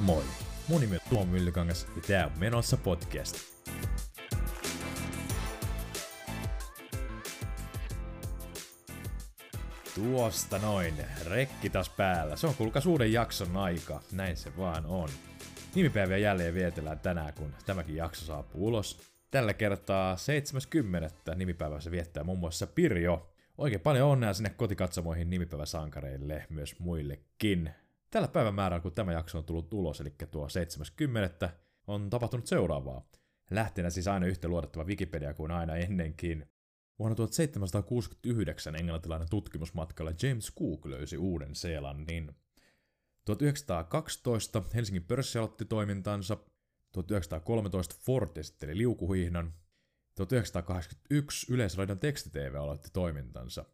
Moi! Mun nimi on Tuomo Myllykangas ja tää on Menossa podcast. Tuosta noin, rekki taas päällä. Se on kuulkaas uuden jakson aika, näin se vaan on. Nimipäiviä jälleen vietellään tänään, kun tämäkin jakso saapuu ulos. Tällä kertaa 70. nimipäivässä viettää muun muassa Pirjo. Oikein paljon onnea sinne kotikatsomoihin nimipäiväsankareille, myös muillekin. Tällä päivämäärällä, kun tämä jakso on tullut ulos, eli tuo 70. on tapahtunut seuraavaa. Lähteenä siis aina yhtä luotettava Wikipedia kuin aina ennenkin. Vuonna 1769 englantilainen tutkimusmatkalla James Cook löysi uuden Seelannin. 1912 Helsingin pörssi aloitti toimintansa. 1913 Ford esitteli liukuhihnan. 1981 Yleisradion tekstitv aloitti toimintansa.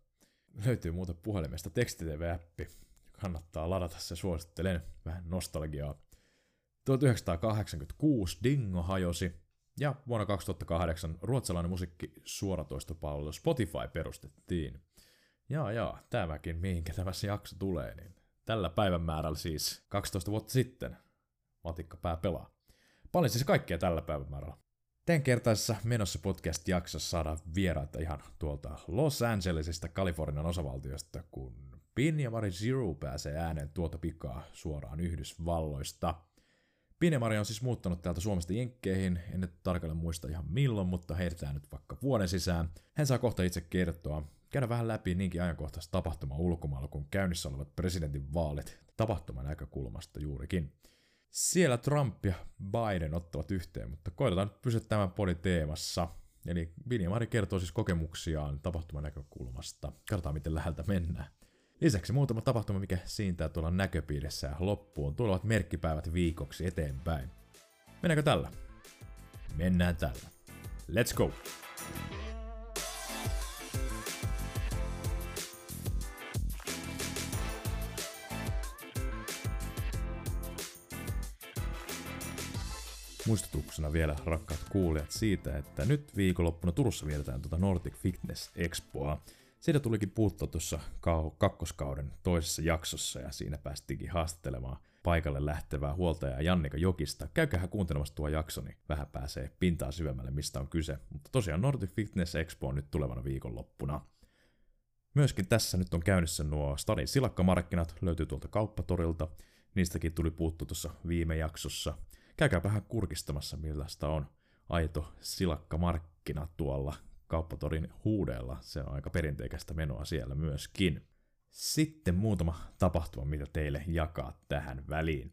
Löytyy muuta puhelimesta tekstitv-appi. Kannattaa ladata se, suosittelen. Vähän nostalgiaa. 1986 Dingo hajosi. Ja vuonna 2008 ruotsalainen musiikki suoratoistopalvelu Spotify perustettiin. Ja ja, tämäkin, mihinkä tämä jakso tulee, niin tällä päivän määrällä siis 12 vuotta sitten Matikka pää pelaa. Paljon siis kaikkea tällä päivämäärällä. Tämän kertaisessa menossa podcast-jaksossa saadaan vieraita ihan tuolta Los Angelesista Kalifornian osavaltiosta, kun Pin ja Mari Zero pääsee ääneen tuota pikaa suoraan Yhdysvalloista. Pin ja Mari on siis muuttanut täältä Suomesta Jenkkeihin, en nyt tarkalleen muista ihan milloin, mutta heitetään nyt vaikka vuoden sisään. Hän saa kohta itse kertoa, käydä vähän läpi niinkin ajankohtaista tapahtumaa ulkomailla kuin käynnissä olevat presidentin vaalit tapahtuman näkökulmasta juurikin. Siellä Trump ja Biden ottavat yhteen, mutta koitetaan nyt pysyä tämän podin teemassa. Eli Vini Mari kertoo siis kokemuksiaan tapahtuman näkökulmasta. Katsotaan, miten läheltä mennään. Lisäksi muutama tapahtuma, mikä siintää tuolla näköpiirissä ja loppuun tulevat merkkipäivät viikoksi eteenpäin. Mennäänkö tällä? Mennään tällä. Let's go! Muistutuksena vielä rakkaat kuulijat siitä, että nyt viikonloppuna Turussa vietetään tuota Nordic Fitness Expoa. Siitä tulikin puuttua tuossa kakkoskauden toisessa jaksossa ja siinä päästiinkin haastattelemaan paikalle lähtevää huoltajaa Jannika Jokista. Käykähän kuuntelemassa tuo jakso, niin vähän pääsee pintaa syvemmälle, mistä on kyse. Mutta tosiaan Nordic Fitness Expo on nyt tulevana viikonloppuna. Myöskin tässä nyt on käynnissä nuo Stadin silakkamarkkinat, löytyy tuolta kauppatorilta. Niistäkin tuli puuttu tuossa viime jaksossa käykää vähän kurkistamassa, millaista on aito silakkamarkkina tuolla kauppatorin huudella. Se on aika perinteikästä menoa siellä myöskin. Sitten muutama tapahtuma, mitä teille jakaa tähän väliin.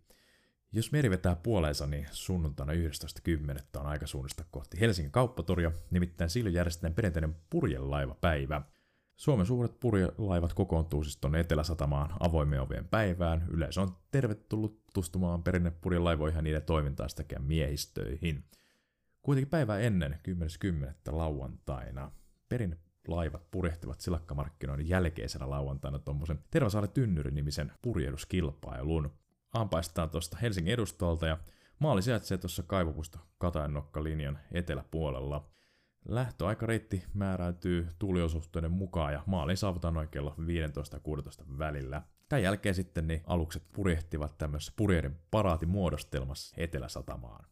Jos meri vetää puoleensa, niin sunnuntaina 11.10. on aika suunnista kohti Helsingin kauppatoria, nimittäin silloin järjestetään perinteinen purjelaivapäivä – Suomen suuret purjelaivat kokoontuu siis tuonne Etelä-Satamaan avoimien ovien päivään. Yleisö on tervetullut tutustumaan perinnepurjelaivoihin ja niiden toimintaan sekä miehistöihin. Kuitenkin päivää ennen 10.10. lauantaina perinnelaivat purjehtivat silakkamarkkinoiden jälkeisenä lauantaina tuommoisen Tervasaari Tynnyri-nimisen purjehduskilpailun. Aampaistaan tuosta Helsingin edustolta ja maali sijaitsee tuossa kaivopusto Kataennokka-linjan eteläpuolella – Lähtöaikareitti määräytyy tuuliosuhteiden mukaan ja maaliin saavutaan noin kello 15 16 välillä. Tämän jälkeen sitten niin alukset purjehtivat tämmöisessä purjeiden paraatimuodostelmassa Etelä-Satamaan.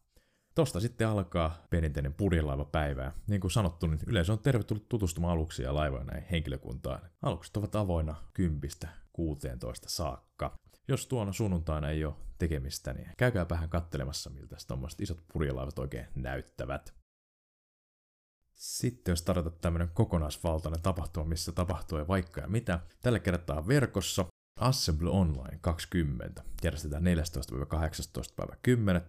Tosta sitten alkaa perinteinen purjelaivapäivä. Niin kuin sanottu, niin yleensä on tervetullut tutustumaan aluksia ja laivoja näihin henkilökuntaan. Alukset ovat avoinna 10 16 saakka. Jos tuona sunnuntaina ei ole tekemistä, niin käykää vähän kattelemassa, miltä tuommoiset isot purjelaivat oikein näyttävät. Sitten jos tarvitaan tämmöinen kokonaisvaltainen tapahtuma, missä tapahtuu ja vaikka ja mitä, tällä kertaa verkossa Assemble Online 20 järjestetään 14-18 päivä 10.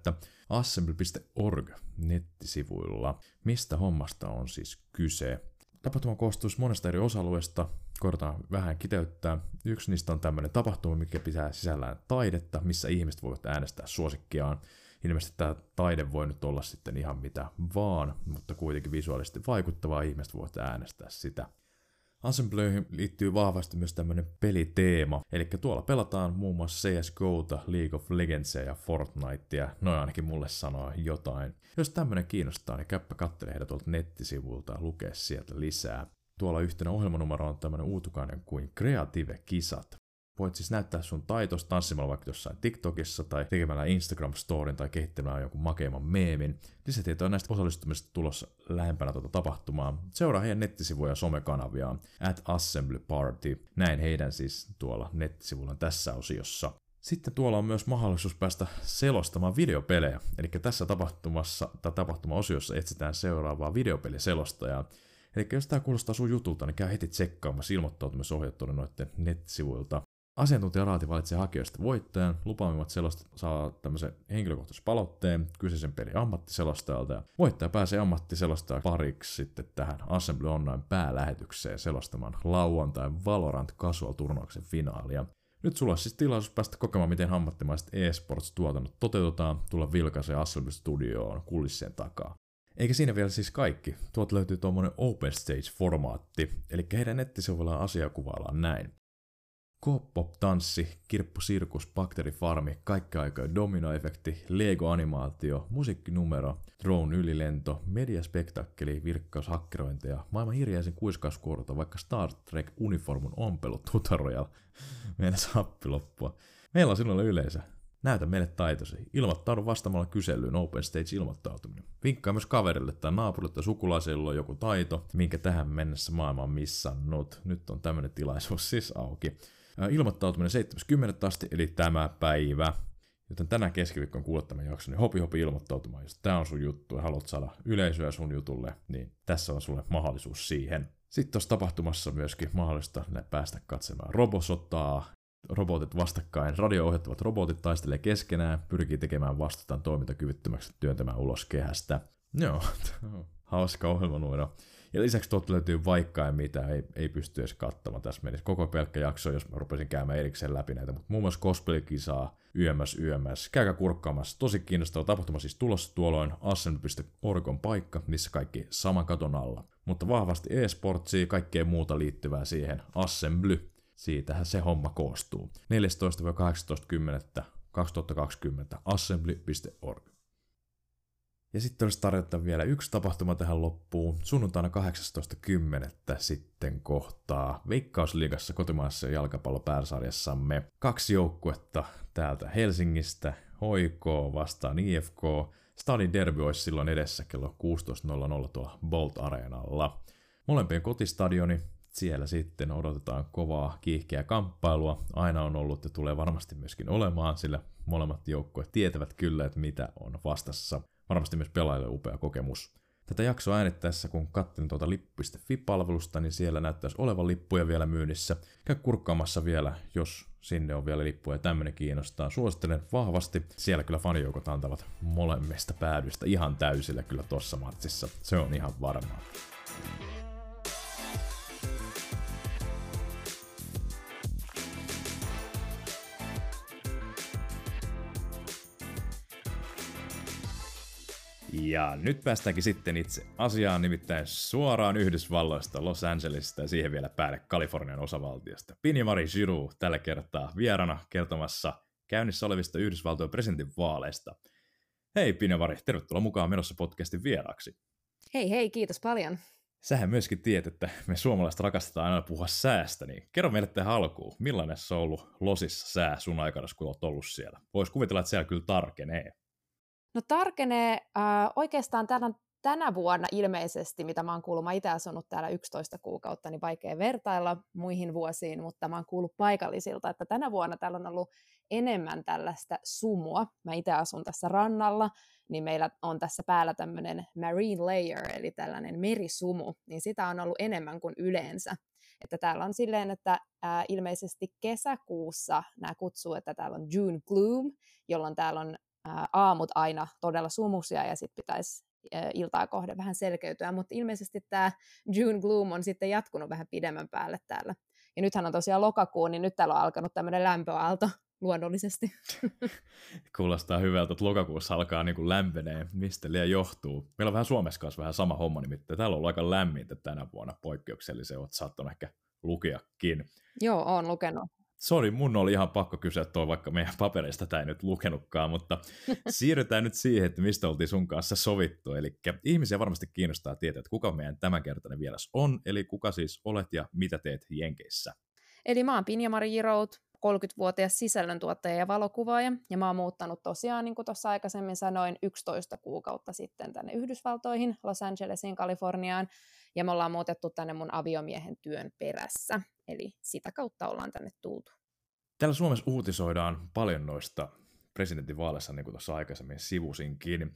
assemble.org nettisivuilla. Mistä hommasta on siis kyse? Tapahtuma koostuisi monesta eri osa-alueesta, koetaan vähän kiteyttää. Yksi niistä on tämmöinen tapahtuma, mikä pitää sisällään taidetta, missä ihmiset voivat äänestää suosikkiaan ilmeisesti tämä taide voi nyt olla sitten ihan mitä vaan, mutta kuitenkin visuaalisesti vaikuttavaa ihmiset voivat äänestää sitä. Assemblyhin liittyy vahvasti myös tämmöinen peliteema, eli tuolla pelataan muun muassa CSGOta, League of Legends ja Fortnitea, noin ainakin mulle sanoo jotain. Jos tämmöinen kiinnostaa, niin käppä kattele heitä tuolta nettisivulta ja lukee sieltä lisää. Tuolla yhtenä ohjelmanumero on tämmöinen uutukainen kuin Creative Kisat. Voit siis näyttää sun taitos tanssimalla vaikka jossain TikTokissa tai tekemällä Instagram-storin tai kehittämällä jonkun makeimman meemin. Lisätietoja näistä osallistumisista tulossa lähempänä tuota tapahtumaa. Seuraa heidän nettisivuja ja somekanaviaan at Assembly Party. Näin heidän siis tuolla nettisivuilla tässä osiossa. Sitten tuolla on myös mahdollisuus päästä selostamaan videopelejä. Eli tässä tapahtumassa tai tapahtuma-osiossa etsitään seuraavaa videopeliselostajaa. Eli jos tämä kuulostaa sun jutulta, niin käy heti tsekkaamassa ilmoittautumisohjeet tuonne noiden nettisivuilta. Asiantuntijaraati valitsee hakijoista voittajan, lupaamimmat selostajat saa tämmöisen henkilökohtaisen palautteen kyseisen pelin ammattiselostajalta, ja voittaja pääsee ammattiselostajan pariksi sitten tähän Assembly Online päälähetykseen selostamaan lauantai Valorant Casual-turnauksen finaalia. Nyt sulla on siis tilaisuus päästä kokemaan, miten ammattimaiset eSports-tuotannot toteutetaan, tulla vilkaiseen Assembly Studioon kulissien takaa. Eikä siinä vielä siis kaikki. Tuolta löytyy tuommoinen Open Stage-formaatti, eli heidän nettisivuillaan asiaa kuvaillaan näin. K-pop-tanssi, kirppu-sirkus, bakteerifarmi, kaikki aikaa dominoefekti, Lego-animaatio, musiikkinumero, drone ylilento, mediaspektakkeli, virkkaus, hakkerointeja, maailman hirjäisen kuiskauskuorota, vaikka Star Trek uniformun ompelu. Meidän happi loppua. Meillä on sinulle yleisö. Näytä meille taitosi. Ilmoittaudu vastaamalla kyselyyn Open Stage ilmoittautuminen. Vinkkaa myös kaverille tai naapurille tai sukulaisille on joku taito, minkä tähän mennessä maailma on missannut. Nyt on tämmöinen tilaisuus siis auki. Ilmoittautuminen 70. asti, eli tämä päivä. Joten tänään keskiviikkoon kuulet tämän jakson, niin hopi hopi ilmoittautumaan. Jos tämä on sun juttu ja haluat saada yleisöä sun jutulle, niin tässä on sulle mahdollisuus siihen. Sitten tuossa tapahtumassa myöskin mahdollista päästä katsomaan robosotaa, robotit vastakkain. Radio-ohjattavat robotit taistelee keskenään, pyrkii tekemään vastuutaan toimintakyvyttömäksi työntämään ulos kehästä. Joo, hauska ohjelmanumero. Ja lisäksi tuolta löytyy vaikka ja mitä, ei, ei pysty edes katsomaan. Tässä menisi koko pelkkä jakso, jos mä rupesin käymään erikseen läpi näitä. Mutta muun muassa cosplay-kisaa, YMS, YMS. Käykää kurkkaamassa. Tosi kiinnostava tapahtuma siis tulossa tuolloin. Ascend.org on paikka, missä kaikki saman katon alla. Mutta vahvasti e-sportsia, kaikkea muuta liittyvää siihen. Assembly. Siitähän se homma koostuu. 14-18.10.2020 assembly.org. Ja sitten olisi tarjota vielä yksi tapahtuma tähän loppuun. Sunnuntaina 18.10. sitten kohtaa Veikkausliigassa kotimaassa jalkapallopääsarjassamme kaksi joukkuetta täältä Helsingistä. HIK vastaan IFK. Stadin derby olisi silloin edessä kello 16.00 tuolla Bolt Areenalla. Molempien kotistadioni, siellä sitten odotetaan kovaa kiihkeää kamppailua. Aina on ollut ja tulee varmasti myöskin olemaan, sillä molemmat joukkueet tietävät kyllä, että mitä on vastassa varmasti myös pelaajille upea kokemus. Tätä jaksoa äänittäessä, kun katselin tuota lippu.fi-palvelusta, niin siellä näyttäisi olevan lippuja vielä myynnissä. Käy kurkkaamassa vielä, jos sinne on vielä lippuja ja kiinnostaa. Suosittelen vahvasti. Siellä kyllä fanijoukot antavat molemmista päädyistä ihan täysillä kyllä tossa matsissa. Se on ihan varmaa. Ja nyt päästäänkin sitten itse asiaan, nimittäin suoraan Yhdysvalloista, Los Angelesista ja siihen vielä päälle Kalifornian osavaltiosta. Pinjamari Giroux tällä kertaa vierana kertomassa käynnissä olevista Yhdysvaltojen vaaleista. Hei Pinjamari, tervetuloa mukaan menossa podcastin vieraaksi. Hei hei, kiitos paljon. Sähän myöskin tiedät, että me suomalaiset rakastetaan aina puhua säästä, niin kerro meille tähän alkuun, millainen se on ollut Losissa sää sun aikana, kun olet ollut siellä? Voisi kuvitella, että siellä kyllä tarkenee. No tarkenee äh, oikeastaan tänä, tänä vuonna ilmeisesti, mitä mä oon kuullut, mä itse asunut täällä 11 kuukautta, niin vaikea vertailla muihin vuosiin, mutta mä oon kuullut paikallisilta, että tänä vuonna täällä on ollut enemmän tällaista sumua. Mä itse asun tässä rannalla, niin meillä on tässä päällä tämmöinen marine layer, eli tällainen merisumu, niin sitä on ollut enemmän kuin yleensä. Että täällä on silleen, että ää, ilmeisesti kesäkuussa nämä kutsuu, että täällä on June Gloom, jolloin täällä on aamut aina todella sumusia ja sitten pitäisi iltaa kohde vähän selkeytyä, mutta ilmeisesti tämä June Gloom on sitten jatkunut vähän pidemmän päälle täällä. Ja nythän on tosiaan lokakuu, niin nyt täällä on alkanut tämmöinen lämpöaalto luonnollisesti. Kuulostaa hyvältä, että lokakuussa alkaa niin kuin lämpenee. Mistä liian johtuu? Meillä on vähän Suomessa kanssa vähän sama homma, nimittäin täällä on ollut aika lämmintä tänä vuonna poikkeuksellisen, olet saattanut ehkä lukeakin. Joo, olen lukenut sori, mun oli ihan pakko kysyä tuo, vaikka meidän papereista tämä ei nyt lukenutkaan, mutta siirrytään nyt siihen, että mistä oltiin sun kanssa sovittu. Eli ihmisiä varmasti kiinnostaa tietää, että kuka meidän tämänkertainen vieras on, eli kuka siis olet ja mitä teet Jenkeissä. Eli mä oon Pinja-Mari Jirout, 30-vuotias sisällöntuottaja ja valokuvaaja, ja mä oon muuttanut tosiaan, niin kuin tuossa aikaisemmin sanoin, 11 kuukautta sitten tänne Yhdysvaltoihin, Los Angelesiin, Kaliforniaan, ja me ollaan muutettu tänne mun aviomiehen työn perässä, eli sitä kautta ollaan tänne tultu. Täällä Suomessa uutisoidaan paljon noista presidentinvaaleissa, niin kuin tuossa aikaisemmin sivusinkin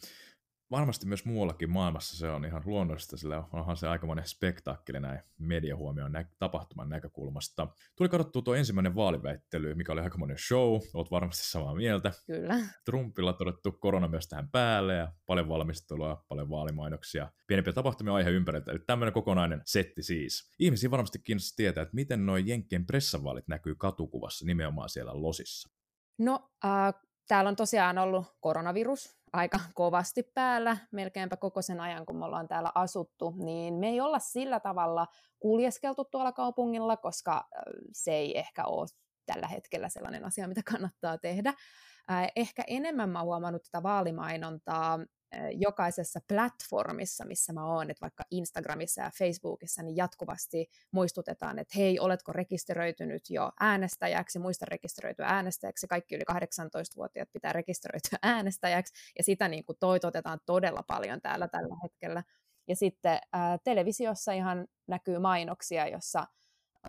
varmasti myös muuallakin maailmassa se on ihan luonnollista, sillä onhan se aikamoinen spektaakkeli näin mediahuomioon nä- tapahtuman näkökulmasta. Tuli katsottua tuo ensimmäinen vaaliväittely, mikä oli aikamoinen show, olet varmasti samaa mieltä. Kyllä. Trumpilla todettu korona myös tähän päälle ja paljon valmistelua, paljon vaalimainoksia, pienempiä tapahtumia aihe ympäriltä, eli tämmöinen kokonainen setti siis. Ihmisiä varmasti kiinnostaa tietää, että miten noin Jenkkien pressavaalit näkyy katukuvassa nimenomaan siellä Losissa. No, äh, täällä on tosiaan ollut koronavirus aika kovasti päällä melkeinpä koko sen ajan, kun me ollaan täällä asuttu, niin me ei olla sillä tavalla kuljeskeltu tuolla kaupungilla, koska se ei ehkä ole tällä hetkellä sellainen asia, mitä kannattaa tehdä. Ehkä enemmän mä oon huomannut tätä vaalimainontaa jokaisessa platformissa, missä mä oon, että vaikka Instagramissa ja Facebookissa, niin jatkuvasti muistutetaan, että hei, oletko rekisteröitynyt jo äänestäjäksi, muista rekisteröityä äänestäjäksi, kaikki yli 18-vuotiaat pitää rekisteröityä äänestäjäksi, ja sitä niin kuin toitotetaan todella paljon täällä tällä hetkellä. Ja sitten ää, televisiossa ihan näkyy mainoksia, jossa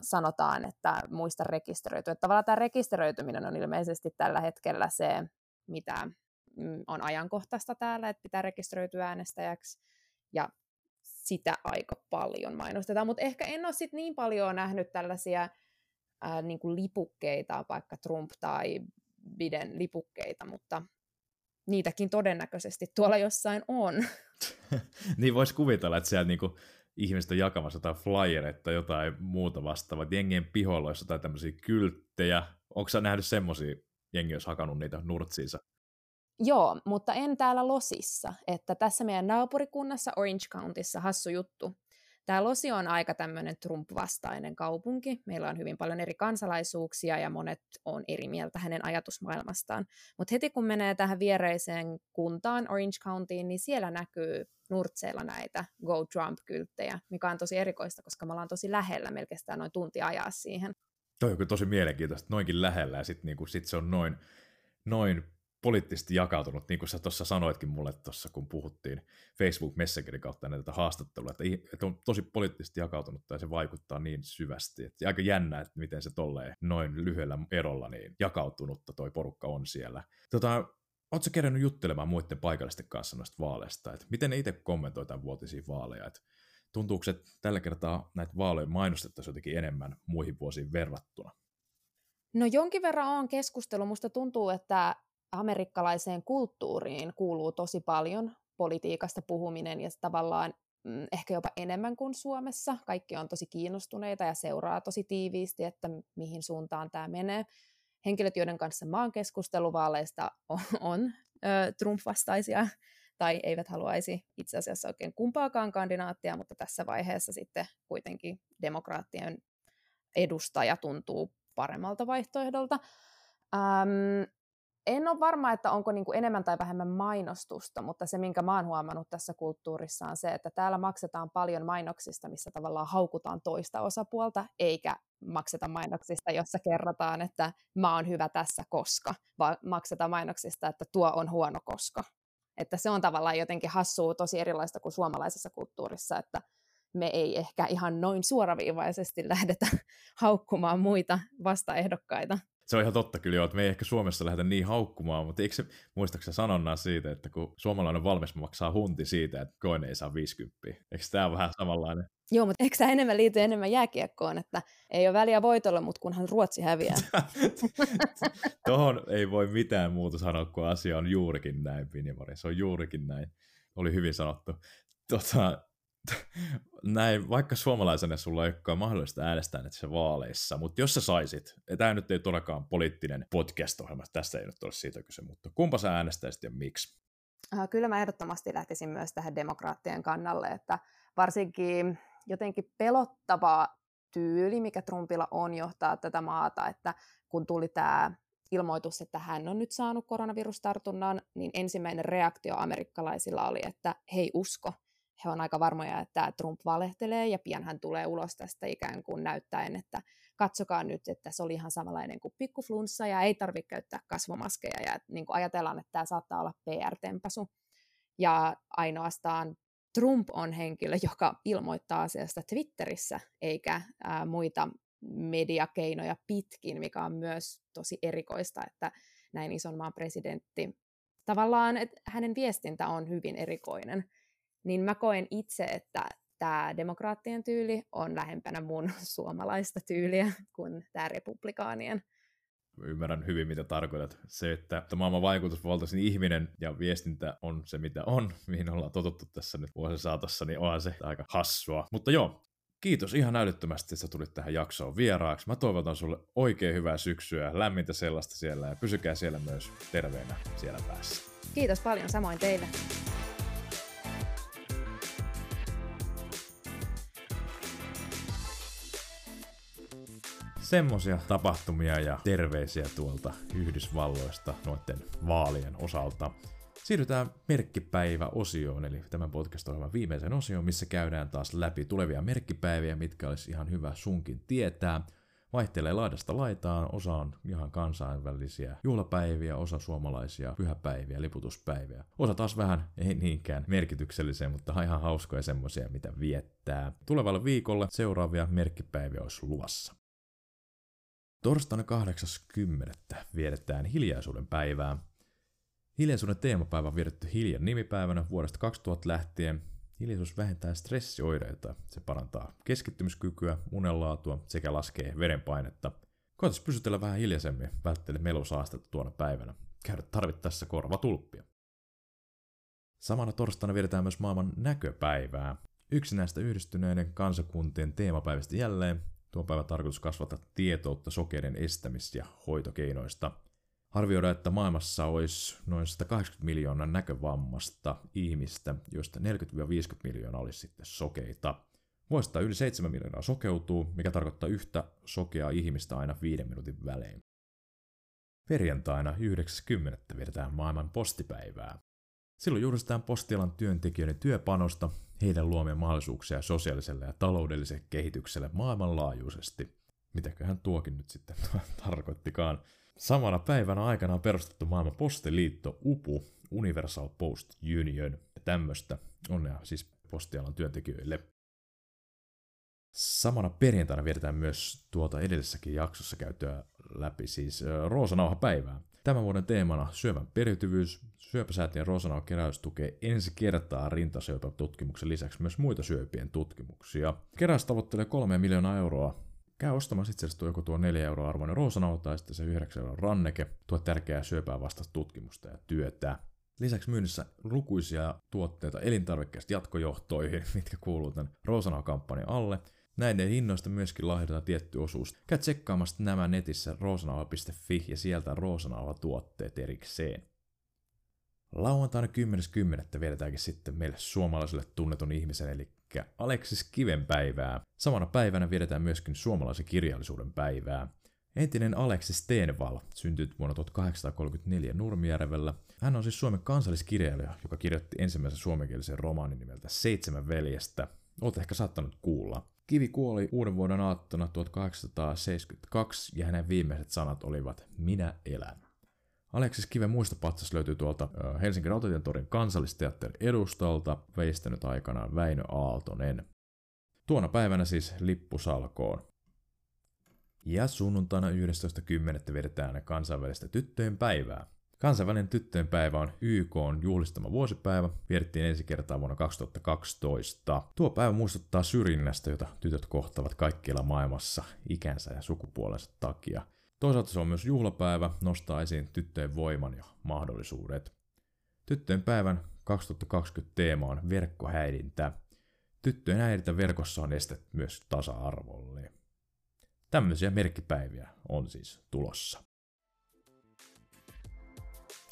sanotaan, että muista rekisteröityä. Tavallaan tämä rekisteröityminen on ilmeisesti tällä hetkellä se, mitä on ajankohtaista täällä, että pitää rekisteröityä äänestäjäksi, ja sitä aika paljon mainostetaan, mutta ehkä en ole sit niin paljon nähnyt tällaisia ää, niin kuin lipukkeita, vaikka Trump tai Biden lipukkeita, mutta niitäkin todennäköisesti tuolla jossain on. niin voisi kuvitella, että siellä niinku ihmiset on jakamassa jotain flyereita tai jotain muuta vastaavaa, jengien pihoilla jotain tämmöisiä kylttejä. Onko sä nähnyt semmoisia, jengi olisi hakannut niitä nurtsiinsa? Joo, mutta en täällä Losissa. Että tässä meidän naapurikunnassa Orange Countyssa hassu juttu. Tämä Losi on aika tämmöinen Trump-vastainen kaupunki. Meillä on hyvin paljon eri kansalaisuuksia ja monet on eri mieltä hänen ajatusmaailmastaan. Mutta heti kun menee tähän viereiseen kuntaan, Orange Countyin, niin siellä näkyy nurtseilla näitä Go Trump-kylttejä, mikä on tosi erikoista, koska me ollaan tosi lähellä, melkein noin tunti ajaa siihen. Toi on tosi mielenkiintoista, noinkin lähellä ja sitten niinku, sit se on noin, noin poliittisesti jakautunut, niin kuin sä tuossa sanoitkin mulle tuossa, kun puhuttiin Facebook Messengerin kautta näitä haastattelua, että, että on tosi poliittisesti jakautunut ja se vaikuttaa niin syvästi. Että aika jännä, että miten se tolleen noin lyhyellä erolla niin jakautunutta toi porukka on siellä. Tota, Oletko kerännyt juttelemaan muiden paikallisten kanssa noista vaaleista? Että miten ne itse kommentoi tämän vuotisia vaaleja? Että tuntuuko, että tällä kertaa näitä vaaleja mainostettaisiin jotenkin enemmän muihin vuosiin verrattuna? No jonkin verran on keskustelu. Musta tuntuu, että amerikkalaiseen kulttuuriin kuuluu tosi paljon politiikasta puhuminen ja tavallaan mm, ehkä jopa enemmän kuin Suomessa. Kaikki on tosi kiinnostuneita ja seuraa tosi tiiviisti, että mihin suuntaan tämä menee. Henkilöt, joiden kanssa oon keskusteluvaaleista, on, on Trump-vastaisia tai eivät haluaisi itse asiassa oikein kumpaakaan kandidaattia, mutta tässä vaiheessa sitten kuitenkin demokraattien edustaja tuntuu paremmalta vaihtoehdolta. Ähm, en ole varma, että onko niin kuin enemmän tai vähemmän mainostusta, mutta se, minkä mä oon huomannut tässä kulttuurissa on se, että täällä maksetaan paljon mainoksista, missä tavallaan haukutaan toista osapuolta, eikä makseta mainoksista, jossa kerrotaan, että mä oon hyvä tässä koska, vaan maksetaan mainoksista, että tuo on huono koska. Että se on tavallaan jotenkin hassua, tosi erilaista kuin suomalaisessa kulttuurissa, että me ei ehkä ihan noin suoraviivaisesti lähdetä haukkumaan muita vastaehdokkaita se on ihan totta kyllä että me ei ehkä Suomessa lähdetä niin haukkumaan, mutta eikö se, muistaakseni sanonnaa siitä, että kun suomalainen valmis maksaa hunti siitä, että koine ei saa 50. Eikö tämä vähän samanlainen? Joo, mutta eikö tämä enemmän liity enemmän jääkiekkoon, että ei ole väliä voitolle, mutta kunhan Ruotsi häviää. Tuohon ei voi mitään muuta sanoa, kun asia on juurikin näin, Pinjavari. Se on juurikin näin. Oli hyvin sanottu. Tota, näin, vaikka suomalaisena sulla ei olekaan mahdollista äänestää näissä vaaleissa, mutta jos sä saisit, tämä nyt ei todellakaan poliittinen podcast-ohjelma, tässä ei nyt ole siitä kyse, mutta kumpa sä äänestäisit ja miksi? Äh, kyllä mä ehdottomasti lähtisin myös tähän demokraattien kannalle, että varsinkin jotenkin pelottava tyyli, mikä Trumpilla on johtaa tätä maata, että kun tuli tämä ilmoitus, että hän on nyt saanut koronavirustartunnan, niin ensimmäinen reaktio amerikkalaisilla oli, että hei usko, he on aika varmoja, että Trump valehtelee ja pian hän tulee ulos tästä ikään kuin näyttäen, että katsokaa nyt, että se oli ihan samanlainen kuin pikkuflunssa ja ei tarvitse käyttää kasvomaskeja ja niin kuin ajatellaan, että tämä saattaa olla PR-tempasu. Ja ainoastaan Trump on henkilö, joka ilmoittaa asiasta Twitterissä, eikä ää, muita mediakeinoja pitkin, mikä on myös tosi erikoista, että näin ison maan presidentti, tavallaan että hänen viestintä on hyvin erikoinen. Niin mä koen itse, että tämä demokraattien tyyli on lähempänä mun suomalaista tyyliä kuin tämä republikaanien. Ymmärrän hyvin, mitä tarkoitat. Se, että maailman vaikutusvaltaisin ihminen ja viestintä on se, mitä on, mihin ollaan totuttu tässä nyt vuosien saatossa, niin onhan se aika hassua. Mutta joo, Kiitos ihan älyttömästi, että sä tulit tähän jaksoon vieraaksi. Mä toivotan sulle oikein hyvää syksyä, lämmintä sellaista siellä ja pysykää siellä myös terveenä siellä päässä. Kiitos paljon, samoin teille. Semmosia tapahtumia ja terveisiä tuolta Yhdysvalloista noiden vaalien osalta. Siirrytään merkkipäivä-osioon, eli tämän podcast-ohjelman viimeisen osioon, missä käydään taas läpi tulevia merkkipäiviä, mitkä olisi ihan hyvä sunkin tietää. Vaihtelee laidasta laitaan, osa on ihan kansainvälisiä juhlapäiviä, osa suomalaisia pyhäpäiviä, liputuspäiviä. Osa taas vähän ei niinkään merkityksellisiä, mutta ihan hauskoja semmoisia, mitä viettää. Tulevalle viikolle seuraavia merkkipäiviä olisi luvassa. Torstaina 8.10. vietetään hiljaisuuden päivää. Hiljaisuuden teemapäivä on vietetty hiljan nimipäivänä vuodesta 2000 lähtien. Hiljaisuus vähentää stressioireita, se parantaa keskittymiskykyä, unenlaatua sekä laskee verenpainetta. Koetas pysytellä vähän hiljaisemmin, välttele melusaastetta tuona päivänä. Käydä tarvittaessa korvatulppia. Samana torstaina vietetään myös maailman näköpäivää. Yksi näistä yhdistyneiden kansakuntien teemapäivistä jälleen. Tuo päivä tarkoitus kasvattaa tietoutta sokeiden estämis- ja hoitokeinoista – Arvioidaan, että maailmassa olisi noin 180 miljoonaa näkövammasta ihmistä, joista 40-50 miljoonaa olisi sitten sokeita. Vuosittain yli 7 miljoonaa sokeutuu, mikä tarkoittaa yhtä sokeaa ihmistä aina viiden minuutin välein. Perjantaina 90. vietetään maailman postipäivää. Silloin juhlistetaan postialan työntekijöiden työpanosta, heidän luomien mahdollisuuksia sosiaaliselle ja taloudelliselle kehitykselle maailmanlaajuisesti. Mitäköhän tuokin nyt sitten tarkoittikaan. Samana päivänä aikana on perustettu maailman postiliitto UPU, Universal Post Union, ja tämmöistä onnea siis postialan työntekijöille. Samana perjantaina vietetään myös tuota edellisessäkin jaksossa käytyä läpi siis Roosanauha-päivää. Tämän vuoden teemana syövän periytyvyys. Syöpäsäätiön Roosanauha-keräys tukee ensi kertaa rintasyöpätutkimuksen lisäksi myös muita syöpien tutkimuksia. Keräys tavoittelee 3 miljoonaa euroa käy ostamassa itse asiassa joku tuo 4 euroa arvoinen roosanauta tai sitten se 9 euroa ranneke, tuo tärkeää syöpää vastasta tutkimusta ja työtä. Lisäksi myynnissä lukuisia tuotteita elintarvikkeista jatkojohtoihin, mitkä kuuluu tämän Roosanauha-kampanjan alle. Näiden hinnoista myöskin lahjoitetaan tietty osuus. Käy tsekkaamassa nämä netissä roosanauha.fi ja sieltä Roosanauha-tuotteet erikseen. Lauantaina 10.10. vietetäänkin sitten meille suomalaisille tunnetun ihmisen, eli Aleksis Kiven päivää. Samana päivänä vietetään myöskin suomalaisen kirjallisuuden päivää. Entinen Aleksis Steenval syntyi vuonna 1834 Nurmijärvellä. Hän on siis Suomen kansalliskirjailija, joka kirjoitti ensimmäisen suomenkielisen romaanin nimeltä Seitsemän veljestä. Olet ehkä saattanut kuulla. Kivi kuoli uuden vuoden aattona 1872 ja hänen viimeiset sanat olivat Minä elän. Aleksis Kiven muistopatsas löytyy tuolta Helsingin Rautatien torin kansallisteatterin edustalta, veistänyt aikanaan Väinö Aaltonen. Tuona päivänä siis lippusalkoon. Ja sunnuntaina 11.10. vedetään kansainvälistä tyttöjen päivää. Kansainvälinen tyttöjen päivä on YK on juhlistama vuosipäivä, vietettiin ensi kertaa vuonna 2012. Tuo päivä muistuttaa syrjinnästä, jota tytöt kohtavat kaikkialla maailmassa ikänsä ja sukupuolensa takia – Toisaalta se on myös juhlapäivä, nostaa esiin tyttöjen voiman ja mahdollisuudet. Tyttöjen päivän 2020 teema on verkkohäirintä. Tyttöjen häirintä verkossa on estet myös tasa-arvolle. Tämmöisiä merkkipäiviä on siis tulossa.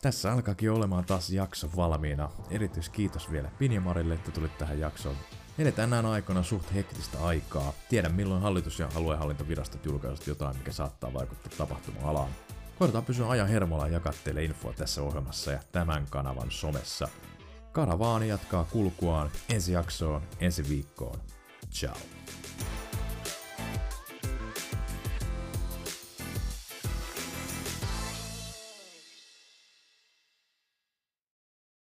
Tässä alkaakin olemaan taas jakso valmiina. Erityiskiitos vielä Pinjamarille, että tulit tähän jaksoon Eletään näin aikana suht hektistä aikaa. Tiedän milloin hallitus- ja aluehallintovirastot julkaisivat jotain, mikä saattaa vaikuttaa tapahtuma-alaan. Koitetaan pysyä ajan hermolla ja jakaa teille infoa tässä ohjelmassa ja tämän kanavan somessa. Karavaani jatkaa kulkuaan ensi jaksoon, ensi viikkoon. Ciao.